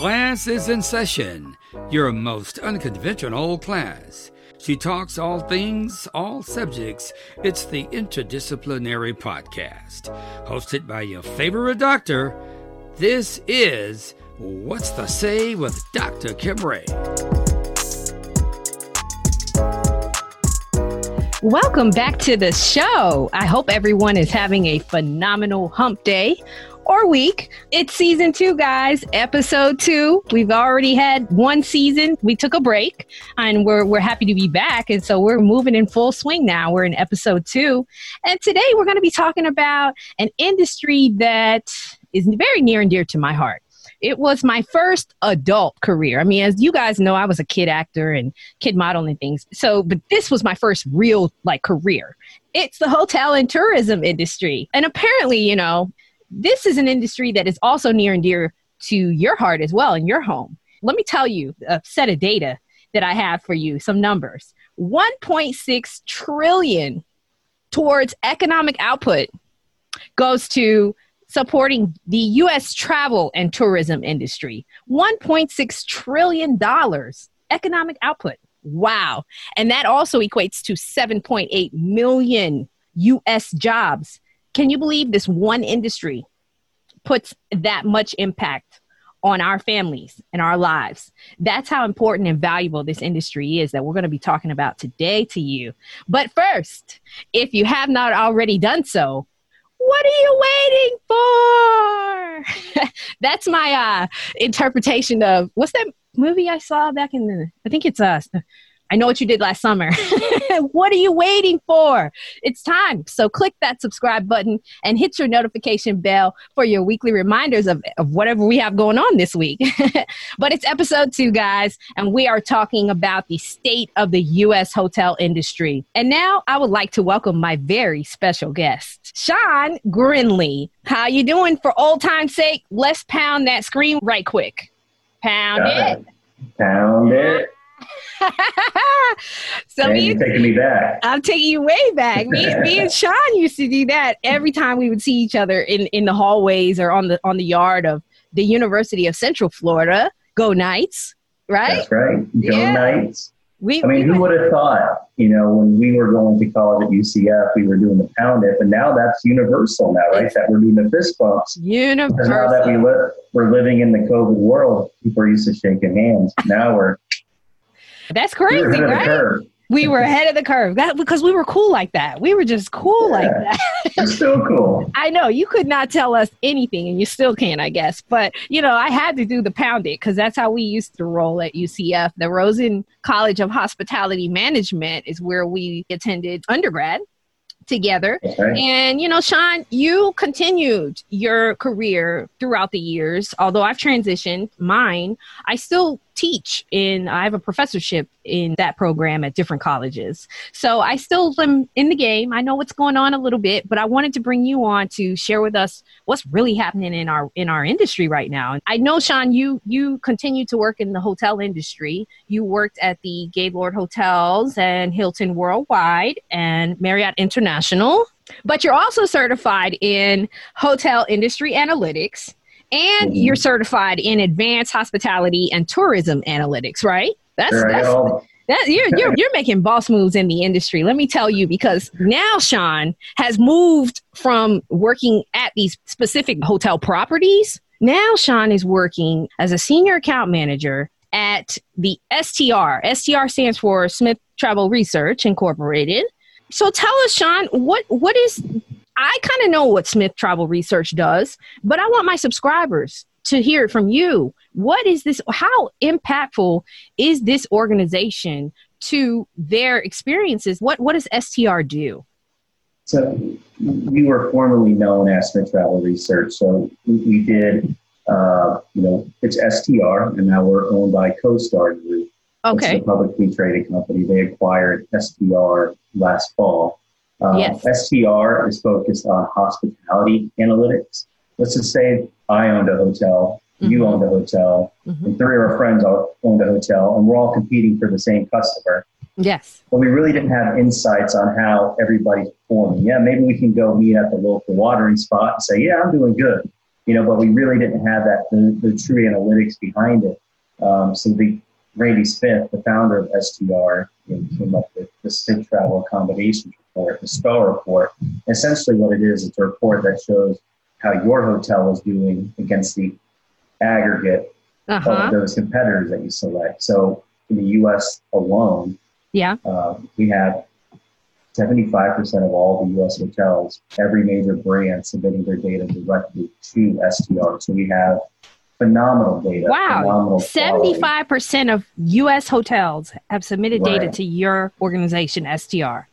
Class is in session, your most unconventional class. She talks all things, all subjects. It's the Interdisciplinary Podcast. Hosted by your favorite doctor, this is What's the Say with Dr. Kim Ray. Welcome back to the show. I hope everyone is having a phenomenal hump day or week. It's season two, guys, episode two. We've already had one season. We took a break and we're, we're happy to be back. And so we're moving in full swing now. We're in episode two. And today we're going to be talking about an industry that is very near and dear to my heart it was my first adult career. I mean, as you guys know, I was a kid actor and kid model and things. So, but this was my first real like career. It's the hotel and tourism industry. And apparently, you know, this is an industry that is also near and dear to your heart as well in your home. Let me tell you a set of data that I have for you, some numbers. 1.6 trillion towards economic output goes to supporting the US travel and tourism industry. $1.6 trillion economic output. Wow. And that also equates to 7.8 million US jobs. Can you believe this one industry puts that much impact on our families and our lives? That's how important and valuable this industry is that we're going to be talking about today to you. But first, if you have not already done so, what are you waiting for? That's my uh, interpretation of what's that movie I saw back in the, I think it's uh, I know what you did last summer. what are you waiting for? It's time. So click that subscribe button and hit your notification bell for your weekly reminders of, of whatever we have going on this week. but it's episode two, guys, and we are talking about the state of the U.S. hotel industry. And now I would like to welcome my very special guest, Sean Grinley. How you doing? For old time's sake, let's pound that screen right quick. Pound uh, it. Pound it. so me, taking me back. I'm taking you way back. Me, me and Sean used to do that every time we would see each other in, in the hallways or on the on the yard of the University of Central Florida. Go Knights, right? That's right. Go yeah. Knights. We, I mean, we who would have thought, you know, when we were going to college at UCF, we were doing the pound it, but now that's universal now, right? That we're doing the fist bumps. Universal. Because now that we live, we're living in the COVID world, people are used to shaking hands. Now we're that's crazy, we right? We were ahead of the curve that, because we were cool like that. We were just cool yeah, like that. You're still cool. I know you could not tell us anything, and you still can, I guess. But you know, I had to do the pound it because that's how we used to roll at UCF. The Rosen College of Hospitality Management is where we attended undergrad together. Okay. And, you know, Sean, you continued your career throughout the years. Although I've transitioned mine, I still teach in I have a professorship in that program at different colleges. So I still am in the game. I know what's going on a little bit, but I wanted to bring you on to share with us what's really happening in our in our industry right now. I know Sean you you continue to work in the hotel industry. You worked at the Gaylord Hotels and Hilton Worldwide and Marriott International. But you're also certified in hotel industry analytics and mm-hmm. you're certified in advanced hospitality and tourism analytics, right? That's that's that, you're, you're you're making boss moves in the industry. Let me tell you, because now Sean has moved from working at these specific hotel properties. Now Sean is working as a senior account manager at the STR. STR stands for Smith Travel Research Incorporated. So tell us, Sean, what what is I kind of know what Smith Travel Research does, but I want my subscribers to hear it from you. What is this? How impactful is this organization to their experiences? What What does STR do? So we were formerly known as Smith Travel Research. So we did, uh, you know, it's STR, and now we're owned by CoStar Group. Okay. It's a publicly traded company. They acquired STR last fall. Uh, yes. STR is focused on hospitality analytics. Let's just say I owned a hotel, mm-hmm. you owned a hotel, mm-hmm. and three of our friends owned a hotel, and we're all competing for the same customer. Yes. But we really didn't have insights on how everybody's performing. Yeah, maybe we can go meet at the local watering spot and say, yeah, I'm doing good. you know, but we really didn't have that the, the true analytics behind it. Um, so the Randy Smith, the founder of STR, came up with the Smith Travel Accommodations Report, the STAR report. Essentially, what it is, it's a report that shows how your hotel is doing against the aggregate uh-huh. of those competitors that you select. So in the U.S. alone, yeah, um, we have 75% of all the U.S. hotels, every major brand submitting their data directly to STR. So we have phenomenal data. Wow. 75% of U.S. hotels have submitted right. data to your organization, STR.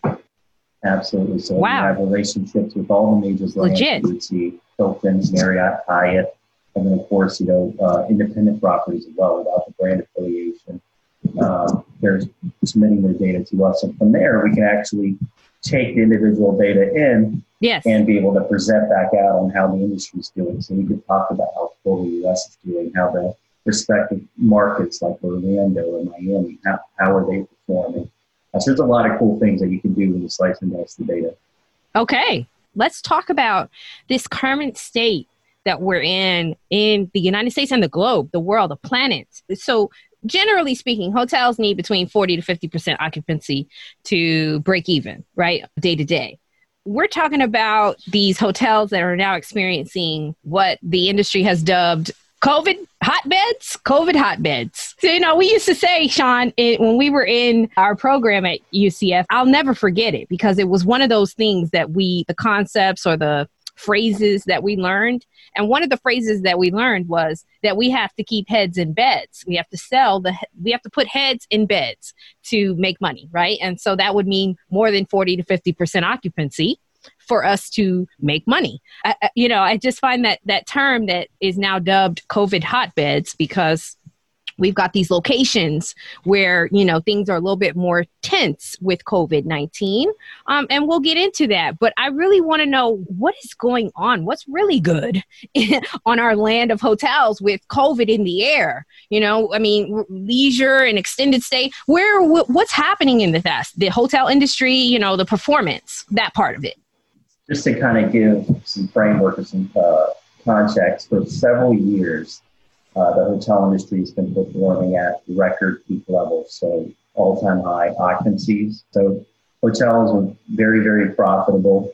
Absolutely. So wow. we have relationships with all the majors. Legit. Like Hilton, Marriott, Hyatt, and then of course, you know, uh, independent properties as well without the brand affiliation. Uh, they're submitting their data to us, and from there we can actually take the individual data in yes. and be able to present back out on how the industry is doing. So we could talk about how the US is doing, how the respective markets like Orlando and Miami, how, how are they performing? Uh, so there's a lot of cool things that you can do when you slice and dice the data. Okay, let's talk about this current state that we're in in the United States and the globe, the world, the planet. So generally speaking, hotels need between 40 to 50% occupancy to break even, right? Day to day. We're talking about these hotels that are now experiencing what the industry has dubbed COVID hotbeds, COVID hotbeds. So, you know, we used to say, Sean, it, when we were in our program at UCF, I'll never forget it because it was one of those things that we, the concepts or the phrases that we learned. And one of the phrases that we learned was that we have to keep heads in beds. We have to sell the, we have to put heads in beds to make money, right? And so that would mean more than 40 to 50% occupancy for us to make money. I, you know, I just find that that term that is now dubbed COVID hotbeds because we've got these locations where you know things are a little bit more tense with covid-19 um, and we'll get into that. But i really want to know what is going on? What's really good on our land of hotels with covid in the air? You know i mean leisure and extended stay where what's happening in the fast the hotel industry you know the performance that part of it? Just to kind of give some framework or some uh, context for several years uh, the hotel industry has been performing at record peak levels, so all time high occupancies. So hotels were very, very profitable.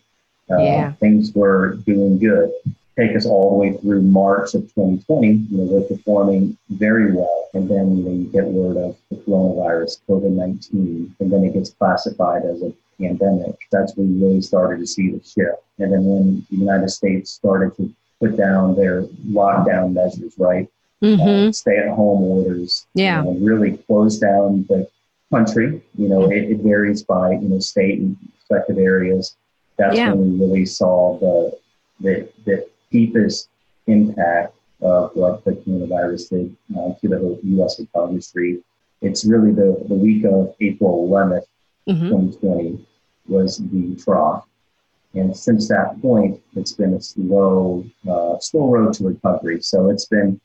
Uh, yeah. Things were doing good. Take us all the way through March of 2020. You know, they're performing very well. And then you, know, you get word of the coronavirus, COVID 19, and then it gets classified as a pandemic. That's when we really started to see the shift. And then when the United States started to put down their lockdown measures, right? Mm-hmm. uh, stay at home orders. Yeah. You know, really close down the country. You know, it, it, varies by, you know, state and respective areas. That's yeah. when we really saw the, the, the deepest impact of what the coronavirus did uh, to the U.S. economy. It's really the, the week of April 11th, mm-hmm. 2020 was the trough. And since that point, it's been a slow, uh, slow road to recovery. So it's been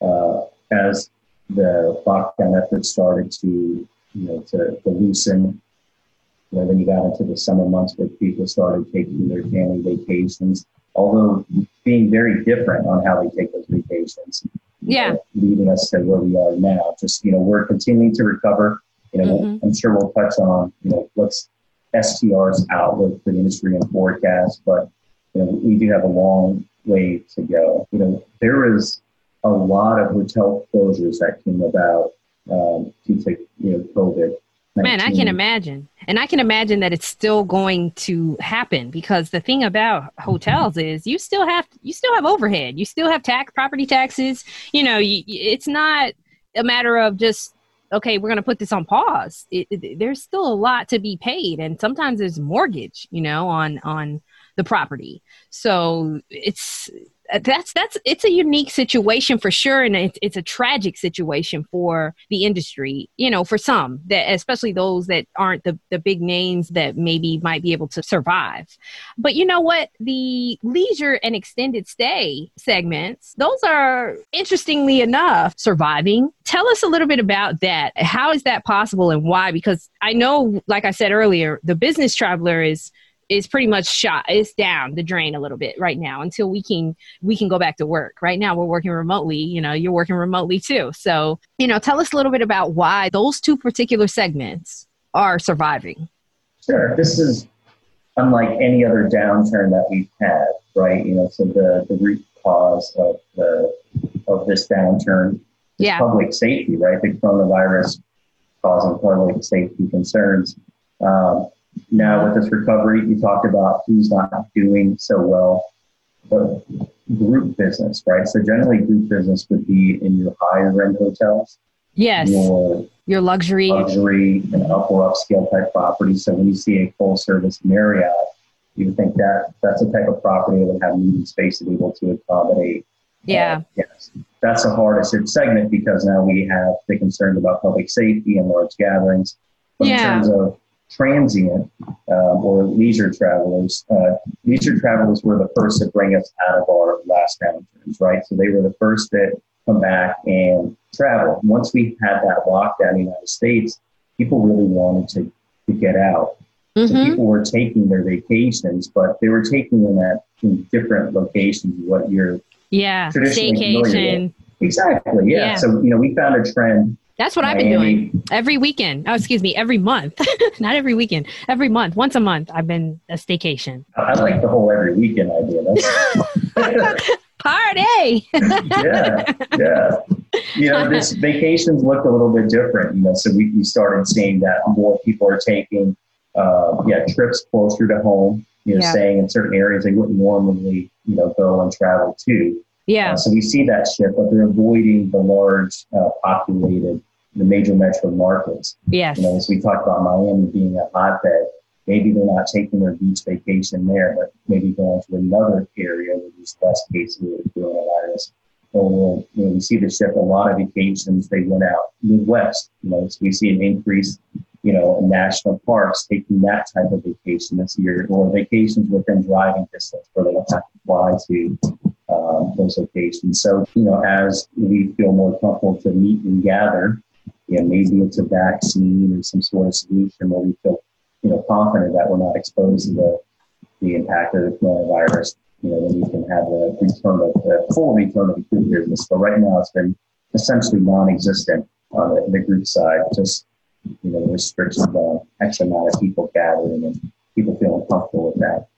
uh, as the lockdown efforts started to, you know, to, to loosen, you know, then you got into the summer months where people started taking their family vacations, although being very different on how they take those vacations. Yeah. Know, leading us to where we are now. Just, you know, we're continuing to recover. You know, mm-hmm. I'm sure we'll touch on, you know, what's STR's outlook for the industry and forecast, but, you know, we do have a long way to go. You know, there is a lot of hotel closures that came about um, due to you know COVID. Man, I can imagine. And I can imagine that it's still going to happen because the thing about hotels is you still have you still have overhead. You still have tax property taxes. You know, you, it's not a matter of just okay, we're going to put this on pause. It, it, there's still a lot to be paid and sometimes there's mortgage, you know, on on the property. So it's that's that's it's a unique situation for sure and it's, it's a tragic situation for the industry you know for some that especially those that aren't the, the big names that maybe might be able to survive. But you know what? The leisure and extended stay segments those are interestingly enough surviving. Tell us a little bit about that. How is that possible and why? Because i know like i said earlier the business traveler is is pretty much shot it's down the drain a little bit right now until we can we can go back to work. Right now we're working remotely you know you're working remotely too. So you know tell us a little bit about why those two particular segments are surviving. Sure. This is unlike any other downturn that we've had right? You know so the the root cause of the of this downturn yeah. public safety right? The coronavirus causing public safety concerns. Um, now with this recovery, you talked about who's not doing so well, but group business, right? So generally group business would be in your higher end hotels. Yes. Your, your luxury. Luxury and upper upscale type property. So when you see a full service Marriott, you would think that that's the type of property that would have meeting space to be able to accommodate. Yeah. Uh, yes. That's the hardest hit segment because now we have the concern about public safety and large gatherings. But yeah. in terms of transient um, or leisure travelers. Uh, leisure travelers were the first to bring us out of our last downturns, right? So they were the first that come back and travel. Once we had that lockdown in the United States, people really wanted to, to get out. Mm-hmm. So people were taking their vacations, but they were taking them at in different locations. What you're yeah, staycation. Exactly. Yeah. yeah. So you know, we found a trend that's what. I've been doing every weekend. Oh, excuse me, every month. Not every weekend. Every month, once a month, I've been a staycation. I like the whole every weekend idea. Party. yeah, yeah. You know, this vacations look a little bit different. You know, so we, we started seeing that more people are taking, uh, yeah, trips closer to home. You know, yeah. staying in certain areas they wouldn't normally, you know, go and travel to. Yeah. Uh, so we see that shift, but they're avoiding the large uh, populated the major metro markets. Yes. You know, as we talked about Miami being a hotbed, maybe they're not taking their beach vacation there, but maybe going to another area where there's less cases of coronavirus. Or you know, we see the shift. A lot of vacations they went out Midwest. You know, so we see an increase. You know, in national parks taking that type of vacation this year, or vacations within driving distance where they don't have to fly to um, those locations. So, you know, as we feel more comfortable to meet and gather, you know, maybe it's a vaccine or some sort of solution where we feel, you know, confident that we're not exposed to the, the impact of the coronavirus, you know, then we can have a return of the full return of the group business. But right now it's been essentially non-existent on the, the group side, just, you know, restrictions on X amount of people gathering and people feeling comfortable with that.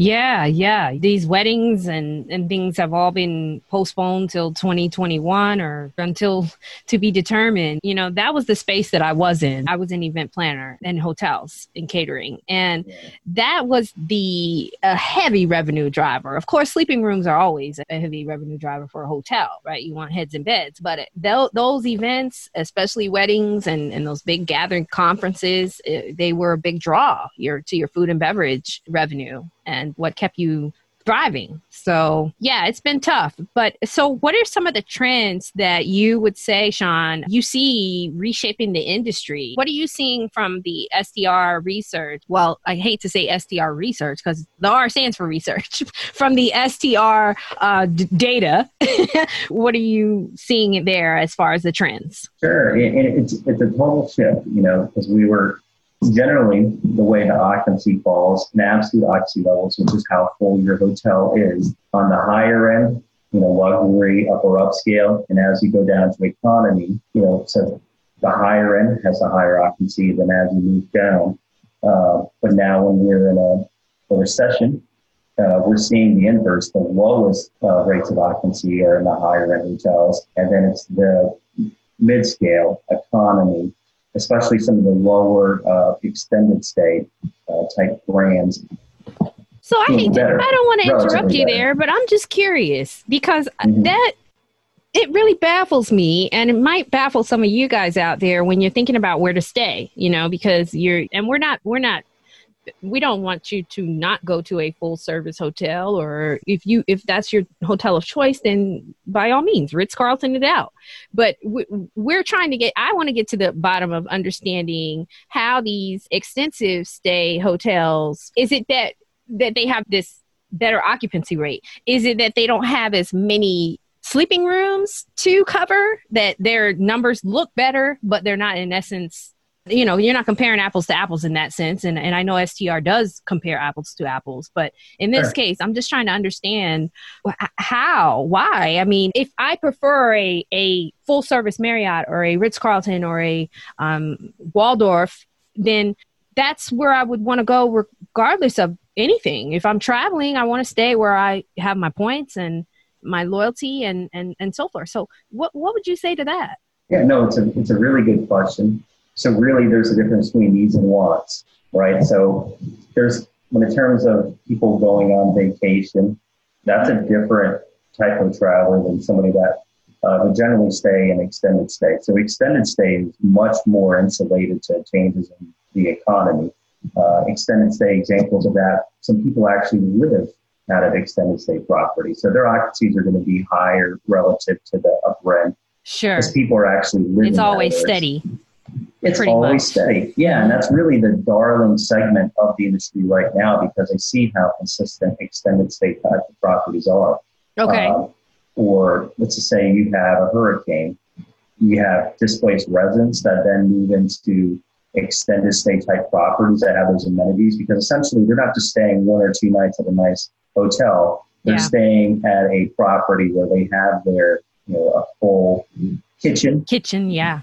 Yeah, yeah. These weddings and, and things have all been postponed till 2021 or until to be determined. You know, that was the space that I was in. I was an event planner in hotels and catering. And that was the a heavy revenue driver. Of course, sleeping rooms are always a heavy revenue driver for a hotel, right? You want heads and beds. But th- those events, especially weddings and, and those big gathering conferences, it, they were a big draw your, to your food and beverage revenue and what kept you thriving. So, yeah, it's been tough. But so, what are some of the trends that you would say, Sean, you see reshaping the industry? What are you seeing from the STR research? Well, I hate to say STR research because the R stands for research. from the STR uh, d- data, what are you seeing there as far as the trends? Sure. it's, it's a total shift, you know, because we were generally the way the occupancy falls in absolute occupancy levels, which is how full your hotel is. On the higher end, you know, luxury, upper upscale, and as you go down to economy, you know, so the higher end has a higher occupancy than as you move down. Uh, but now when we're in a, a recession, uh, we're seeing the inverse. The lowest uh, rates of occupancy are in the higher end hotels, and then it's the mid scale economy especially some of the lower uh, extended stay uh, type brands. So I hate to, I don't want to interrupt you better. there, but I'm just curious because mm-hmm. that it really baffles me and it might baffle some of you guys out there when you're thinking about where to stay, you know, because you're and we're not we're not we don't want you to not go to a full service hotel or if you if that's your hotel of choice then by all means ritz-carlton it out. But we're trying to get i want to get to the bottom of understanding how these extensive stay hotels is it that that they have this better occupancy rate? Is it that they don't have as many sleeping rooms to cover that their numbers look better but they're not in essence you know, you're not comparing apples to apples in that sense. And, and I know STR does compare apples to apples. But in this sure. case, I'm just trying to understand how, why. I mean, if I prefer a, a full service Marriott or a Ritz Carlton or a um, Waldorf, then that's where I would want to go regardless of anything. If I'm traveling, I want to stay where I have my points and my loyalty and, and, and so forth. So what, what would you say to that? Yeah, no, it's a, it's a really good question. So really there's a difference between needs and wants, right? So there's, when in terms of people going on vacation, that's a different type of traveler than somebody that uh, would generally stay in extended stay. So extended stay is much more insulated to changes in the economy. Uh, extended stay examples of that, some people actually live out of extended stay property. So their occupancies are going to be higher relative to the upper end. Sure. Because people are actually living. It's always steady. It's always much. steady. Yeah. And that's really the darling segment of the industry right now because I see how consistent extended stay type of properties are. Okay. Um, or let's just say you have a hurricane, you have displaced residents that then move into extended stay type properties that have those amenities because essentially they're not just staying one or two nights at a nice hotel. They're yeah. staying at a property where they have their, you know, a full kitchen. Kitchen, yeah.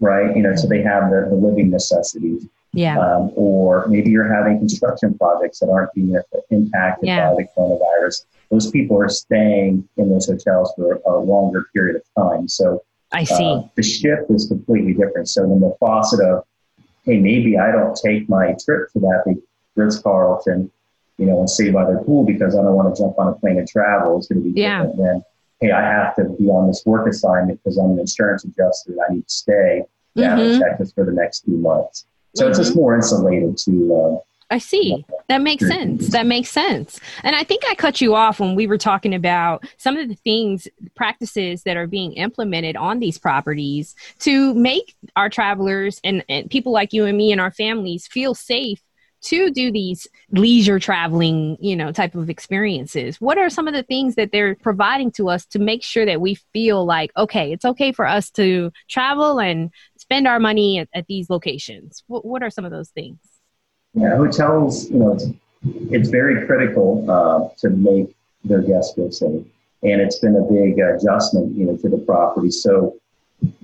Right. You know, so they have the, the living necessities. Yeah. Um, or maybe you're having construction projects that aren't being impacted yeah. by the coronavirus. Those people are staying in those hotels for a longer period of time. So I see. Uh, the shift is completely different. So when the faucet of hey, maybe I don't take my trip to that big Ritz Carlton, you know, and stay by their pool because I don't want to jump on a plane and travel. It's going to be yeah. different than, hey, I have to be on this work assignment because I'm an insurance adjuster and I need to stay down mm-hmm. in Texas for the next few months. So mm-hmm. it's just mm-hmm. more insulated to uh, I see. That makes sense. That makes sense. And I think I cut you off when we were talking about some of the things, practices that are being implemented on these properties to make our travelers and, and people like you and me and our families feel safe to do these leisure traveling, you know, type of experiences. What are some of the things that they're providing to us to make sure that we feel like, okay, it's okay for us to travel and spend our money at, at these locations? What, what are some of those things? Yeah, hotels, you know, it's, it's very critical uh, to make their guests feel safe. And it's been a big adjustment, you know, to the property. So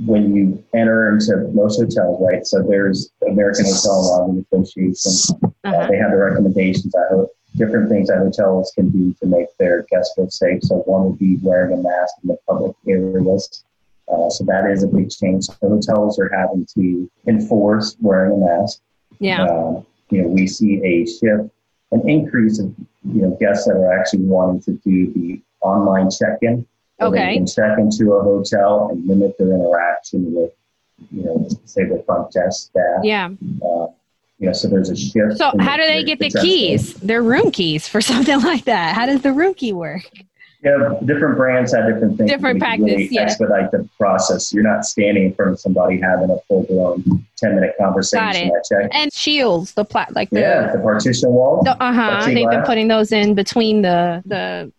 when you enter into most hotels, right? So there's American Hotel Lodging Association. Uh, uh-huh. Uh, they have the recommendations. I hope different things that hotels can do to make their guests feel safe. So one would be wearing a mask in the public areas. Uh, so that is a big change. So hotels are having to enforce wearing a mask. Yeah. Uh, you know, we see a shift, an increase of, you know, guests that are actually wanting to do the online check-in. Okay. They can check into a hotel and limit their interaction with, you know, say the front desk staff. Yeah. Uh, you know, so there's a shift. So how do they get the, the keys? Their room keys for something like that. How does the room key work? Yeah, different brands have different things. Different practice, really yeah. Expedite the process. You're not standing in front of somebody having a full blown ten minute conversation. Got it. And shields, the plat, like the yeah, the partition wall. Uh huh. They've been putting those in between the the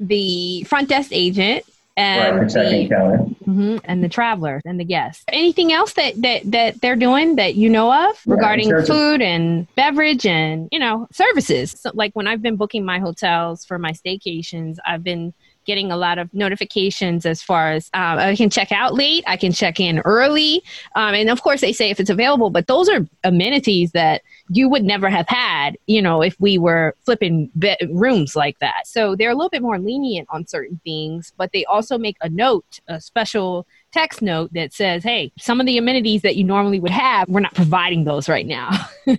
the front desk agent and right, the, mm-hmm, and the traveler and the guest. Anything else that that that they're doing that you know of yeah, regarding food and beverage and you know services? So, like when I've been booking my hotels for my staycations, I've been getting a lot of notifications as far as um, I can check out late, I can check in early, um, and of course they say if it's available. But those are amenities that you would never have had, you know, if we were flipping be- rooms like that. So they're a little bit more lenient on certain things, but they also make a note, a special text note that says, hey, some of the amenities that you normally would have, we're not providing those right now.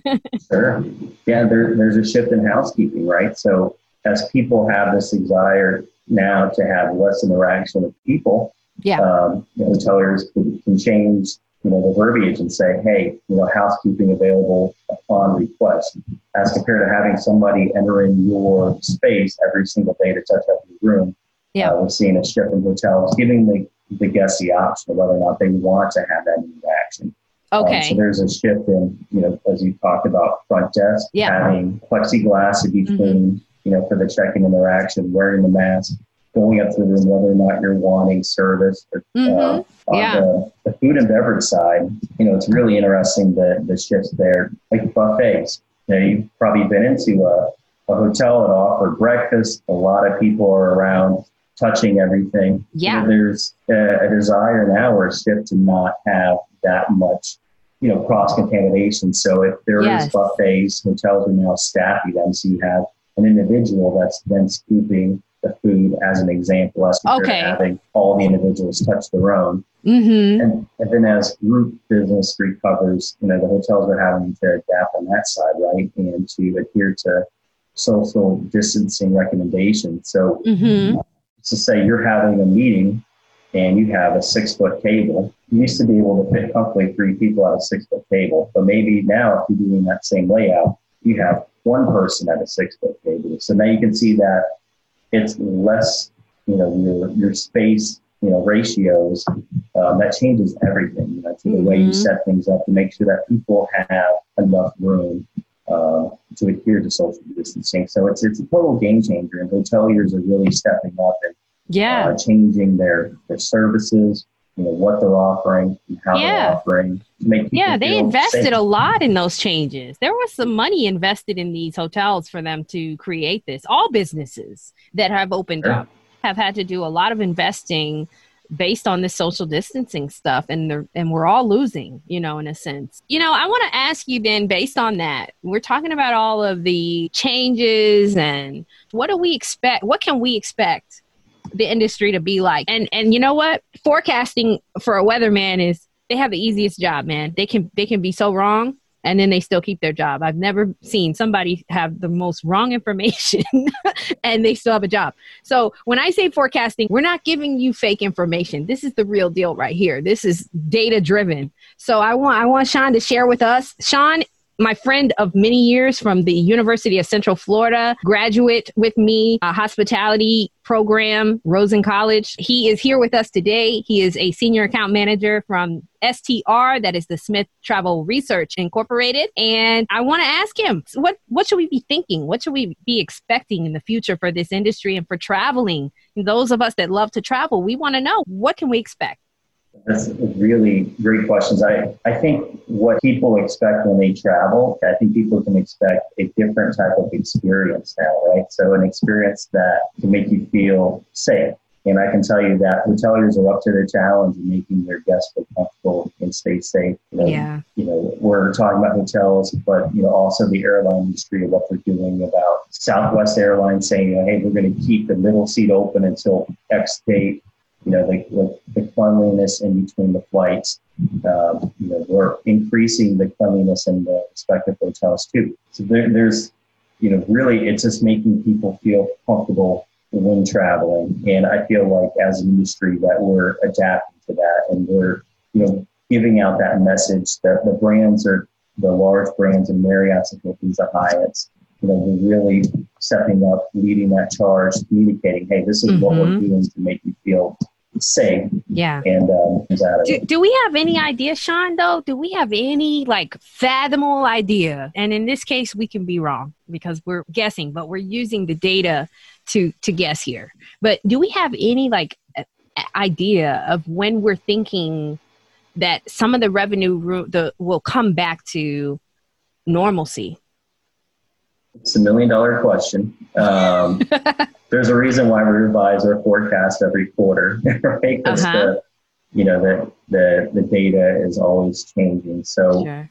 sure. Yeah, there, there's a shift in housekeeping, right? So as people have this desire now to have less interaction with people, yeah. Um, you know, hoteliers can, can change you know, the verbiage and say, hey, you know, housekeeping available upon request, as compared to having somebody enter in your space every single day to touch up your room. Yeah. Uh, we're seeing a shift in hotels, giving the, the guests the option of whether or not they want to have that interaction. Um, okay. Um, so there's a shift in, you know, as you talked about front desk, yeah. having plexiglass in between, mm-hmm. You know, for the check-in interaction, wearing the mask. going up to the room, whether or not you're wanting service. Or, mm-hmm. uh, on yeah. the, the, food and beverage side, you know, it's really interesting the, the shifts there, like buffets. You know, you've probably been into a, a hotel that offered breakfast. A lot of people are around touching everything. Yeah. You know, there's a, a, desire now or a shift to not have that much, you know, cross contamination. So if there yes. is buffets, hotels are now staffing them. So you have an individual that's then scooping the food as an example as compared okay. to having all the individuals touch their own. Mm-hmm. And, and, then as group business recovers, you know, the hotels are having to adapt on that side, right? And to adhere to social distancing recommendations. So mm-hmm. to say you're having a meeting and you have a six foot table, you used to be able to fit comfortably three people at a six foot table. But maybe now if you're doing that same layout, you have one person at a six foot table. So now you can see that it's less, you know, your your space, you know, ratios. Um, that changes everything. You know, to the mm-hmm. way you mm-hmm. set things up to make sure that people have enough room uh, to adhere to social distancing. So it's it's a total game changer, and hoteliers are really stepping up and yeah, uh, changing their their services, you know what they're offering and how yeah. they're offering make yeah they invested safe. a lot in those changes there was some money invested in these hotels for them to create this all businesses that have opened sure. up have had to do a lot of investing based on this social distancing stuff and and we're all losing you know in a sense you know i want to ask you then based on that we're talking about all of the changes and what do we expect what can we expect the industry to be like. And and you know what? Forecasting for a weatherman is they have the easiest job, man. They can they can be so wrong and then they still keep their job. I've never seen somebody have the most wrong information and they still have a job. So when I say forecasting, we're not giving you fake information. This is the real deal right here. This is data driven. So I want I want Sean to share with us. Sean my friend of many years from the University of Central Florida, graduate with me, a hospitality program, Rosen College. He is here with us today. He is a senior account manager from STR, that is the Smith Travel Research Incorporated. And I want to ask him, what, what should we be thinking? What should we be expecting in the future for this industry and for traveling? Those of us that love to travel, we want to know what can we expect? That's really great questions. I, I think what people expect when they travel, I think people can expect a different type of experience now, right? So an experience that can make you feel safe. And I can tell you that hoteliers are up to the challenge of making their guests feel comfortable and stay safe. You know, yeah. You know, we're talking about hotels, but you know, also the airline industry and what they're doing about Southwest Airlines saying, hey, we're going to keep the middle seat open until X date you know, the, the, the cleanliness in between the flights. Um, you know, we're increasing the cleanliness in the respective hotels too. So there, there's, you know, really it's just making people feel comfortable when traveling. And I feel like as an industry that we're adapting to that and we're, you know, giving out that message that the brands are the large brands and Marriott's and Hilton's, the Hyatt's, you know, we're really stepping up, leading that charge, communicating, hey, this is mm-hmm. what we're mm-hmm. doing to make you feel say. Yeah. And um, do, do we have any idea, Sean, though? Do we have any like fathomable idea? And in this case, we can be wrong because we're guessing, but we're using the data to to guess here. But do we have any like idea of when we're thinking that some of the revenue the, will come back to normalcy? It's a million dollar question. Um, there's a reason why we revise our forecast every quarter, right? Because uh-huh. the, you know, the, the, the data is always changing. So, sure.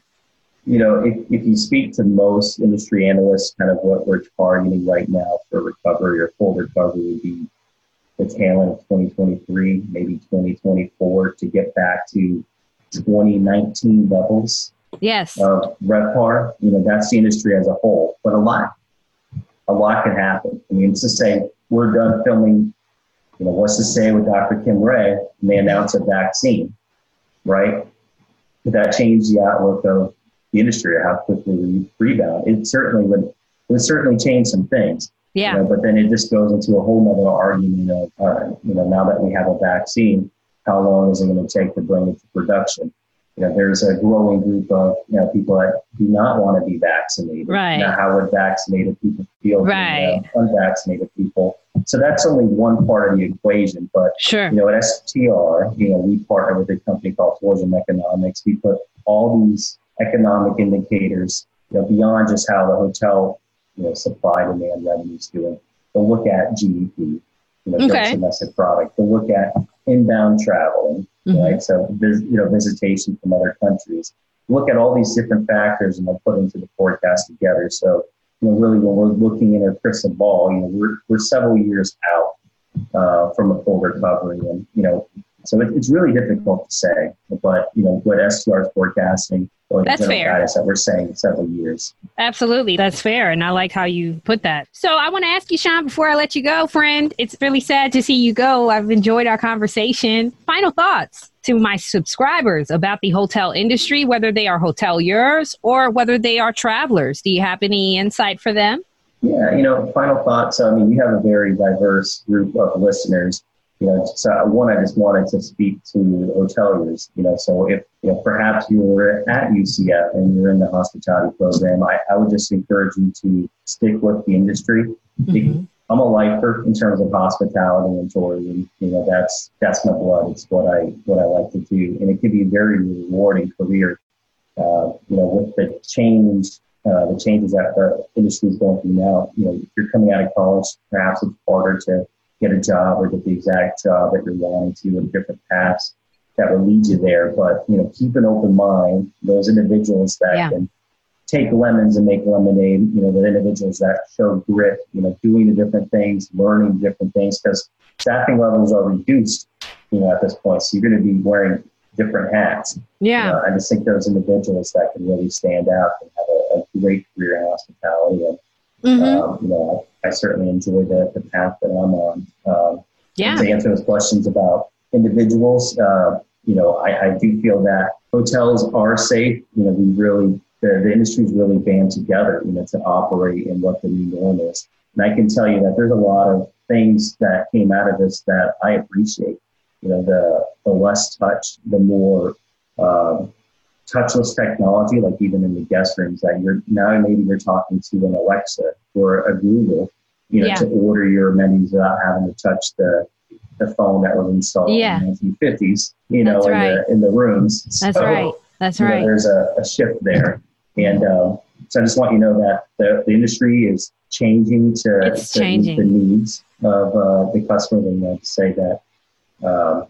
you know, if, if you speak to most industry analysts, kind of what we're targeting right now for recovery or full recovery would be the tail end of 2023, maybe 2024 to get back to 2019 levels. Yes. Of RevPAR, you know, that's the industry as a whole, but a lot, a lot can happen. I mean, it's to say we're done filming, you know, what's to say with Dr. Kim Ray and they announce a vaccine, right? Could that change the outlook of the industry or how quickly we rebound? It certainly would, it would certainly change some things. Yeah. You know, but then it just goes into a whole other argument of, all right, you know, now that we have a vaccine, how long is it going to take to bring it to production? You know, there's a growing group of you know people that do not want to be vaccinated. Right. Now, how would vaccinated people feel? Right. Unvaccinated people. So that's only one part of the equation. But sure. you know, at STR, you know, we partner with a company called Tourism Economics. We put all these economic indicators, you know, beyond just how the hotel, you know, supply demand revenue is doing. They'll look at GDP, you know, Okay. domestic product. They'll look at inbound traveling, Mhm. right? So, you know, visitation from other countries. Look at all these different factors and they'll put into the forecast together. So, you know, really when we're looking in a crystal ball, you know, we're, we're several years out uh, from a full recovery. And, you know, so it, it's really difficult to say, but, you know, what STR is forecasting or the That's fair. guidance that we're saying several years. Absolutely. That's fair. And I like how you put that. So I want to ask you, Sean, before I let you go, friend, it's really sad to see you go. I've enjoyed our conversation. Final thoughts to my subscribers about the hotel industry, whether they are hoteliers or whether they are travelers. Do you have any insight for them? Yeah, you know, final thoughts. I mean, you have a very diverse group of listeners. You know, so one, I just wanted to speak to the hoteliers. You know, so if you know, perhaps you were at UCF and you're in the hospitality program, I, I would just encourage you to stick with the industry. Mhm. I'm a lifer in terms of hospitality and tourism. You know, that's that's my blood. It's what I what I like to do, and it can be a very rewarding career. Uh, you know, with the change, uh, the changes that the industry is going through now. You know, if you're coming out of college, perhaps it's harder to get a job or get the exact job that you're wanting to in different paths that will lead you there. But you know, keep an open mind. Those individuals that Yeah. can take lemons and make lemonade. You know, the individuals that show grit. You know, doing the different things, learning different things, because staffing levels are reduced. You know, at this point, so you're going to be wearing different hats. Yeah. Uh, I just think those individuals that can really stand out and have a, a great career in hospitality. And, Mhm. um, you know, I, I certainly enjoy the, the path that I'm on. Um, yeah. To answer those questions about individuals, uh, you know, I, I do feel that hotels are safe. You know, we really, the, the industry's really band together, you know, to operate in what the new norm is. And I can tell you that there's a lot of things that came out of this that I appreciate. You know, the, the less touch, the more um, touchless technology, like even in the guest rooms, that you're now maybe you're talking to an Alexa or a Google, you know, Yeah. to order your menus without having to touch the the phone that was installed Yeah. in the 1950s, you know, That's in, the, in the rooms. That's So, right. That's you know, right. there's a, a shift there. And um, so I just want you to know that the, the industry is changing to, It's to meet changing. the needs of uh, the customers. And uh, to say that, um,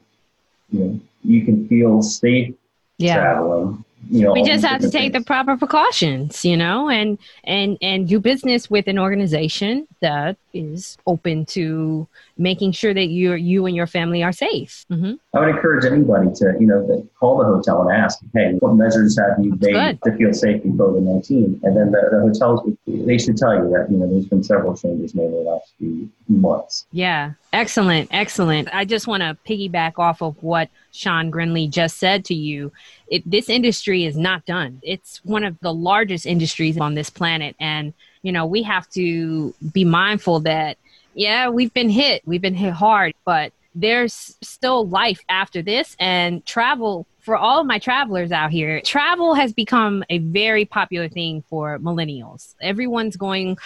you know, you can feel safe Yeah. traveling. You know, we just have to take the proper precautions you know and and and do business with an organization that is open to making sure that you you and your family are safe. Hmm I would encourage anybody to, you know, to call the hotel and ask, hey, what measures have you That's made to feel safe in COVID 19? And then the, the hotels, they should tell you that, you know, there's been several changes made in the last few months. yeah. Excellent. Excellent. I just want to piggyback off of what sean grinley just said to you. It, this industry is not done. It's one of the largest industries on this planet. And you know we have to be mindful that yeah we've been hit. We've been hit hard. But there's still life after this. And travel for all of my travelers out here travel has become a very popular thing for millennials. Everyone's going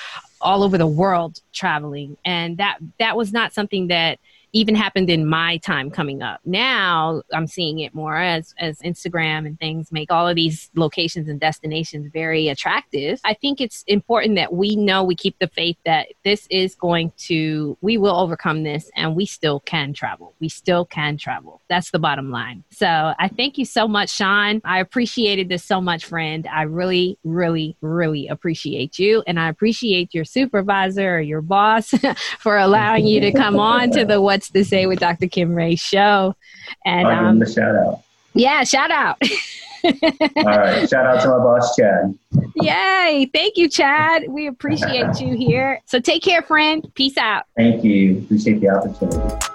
all over the world traveling. And that that was not something that even happened in my time coming up. Now I'm seeing it more as as Instagram and things make all of these locations and destinations very attractive. I think it's important that we know we keep the faith that this is going to we will overcome this and we still can travel. We still can travel. That's the bottom line. So I thank you so much, Sean. I appreciated this so much, friend. I really, really, really appreciate you. And I appreciate your supervisor or your boss for allowing you to come on to the What's to Say with Dr. Kim Ray show. And I'll give um, them a shout out. yeah, shout out. All right. Shout out to my boss, Chad. Yay. Thank you, Chad. We appreciate you here. So take care, friend. Peace out. Thank you. Appreciate the opportunity.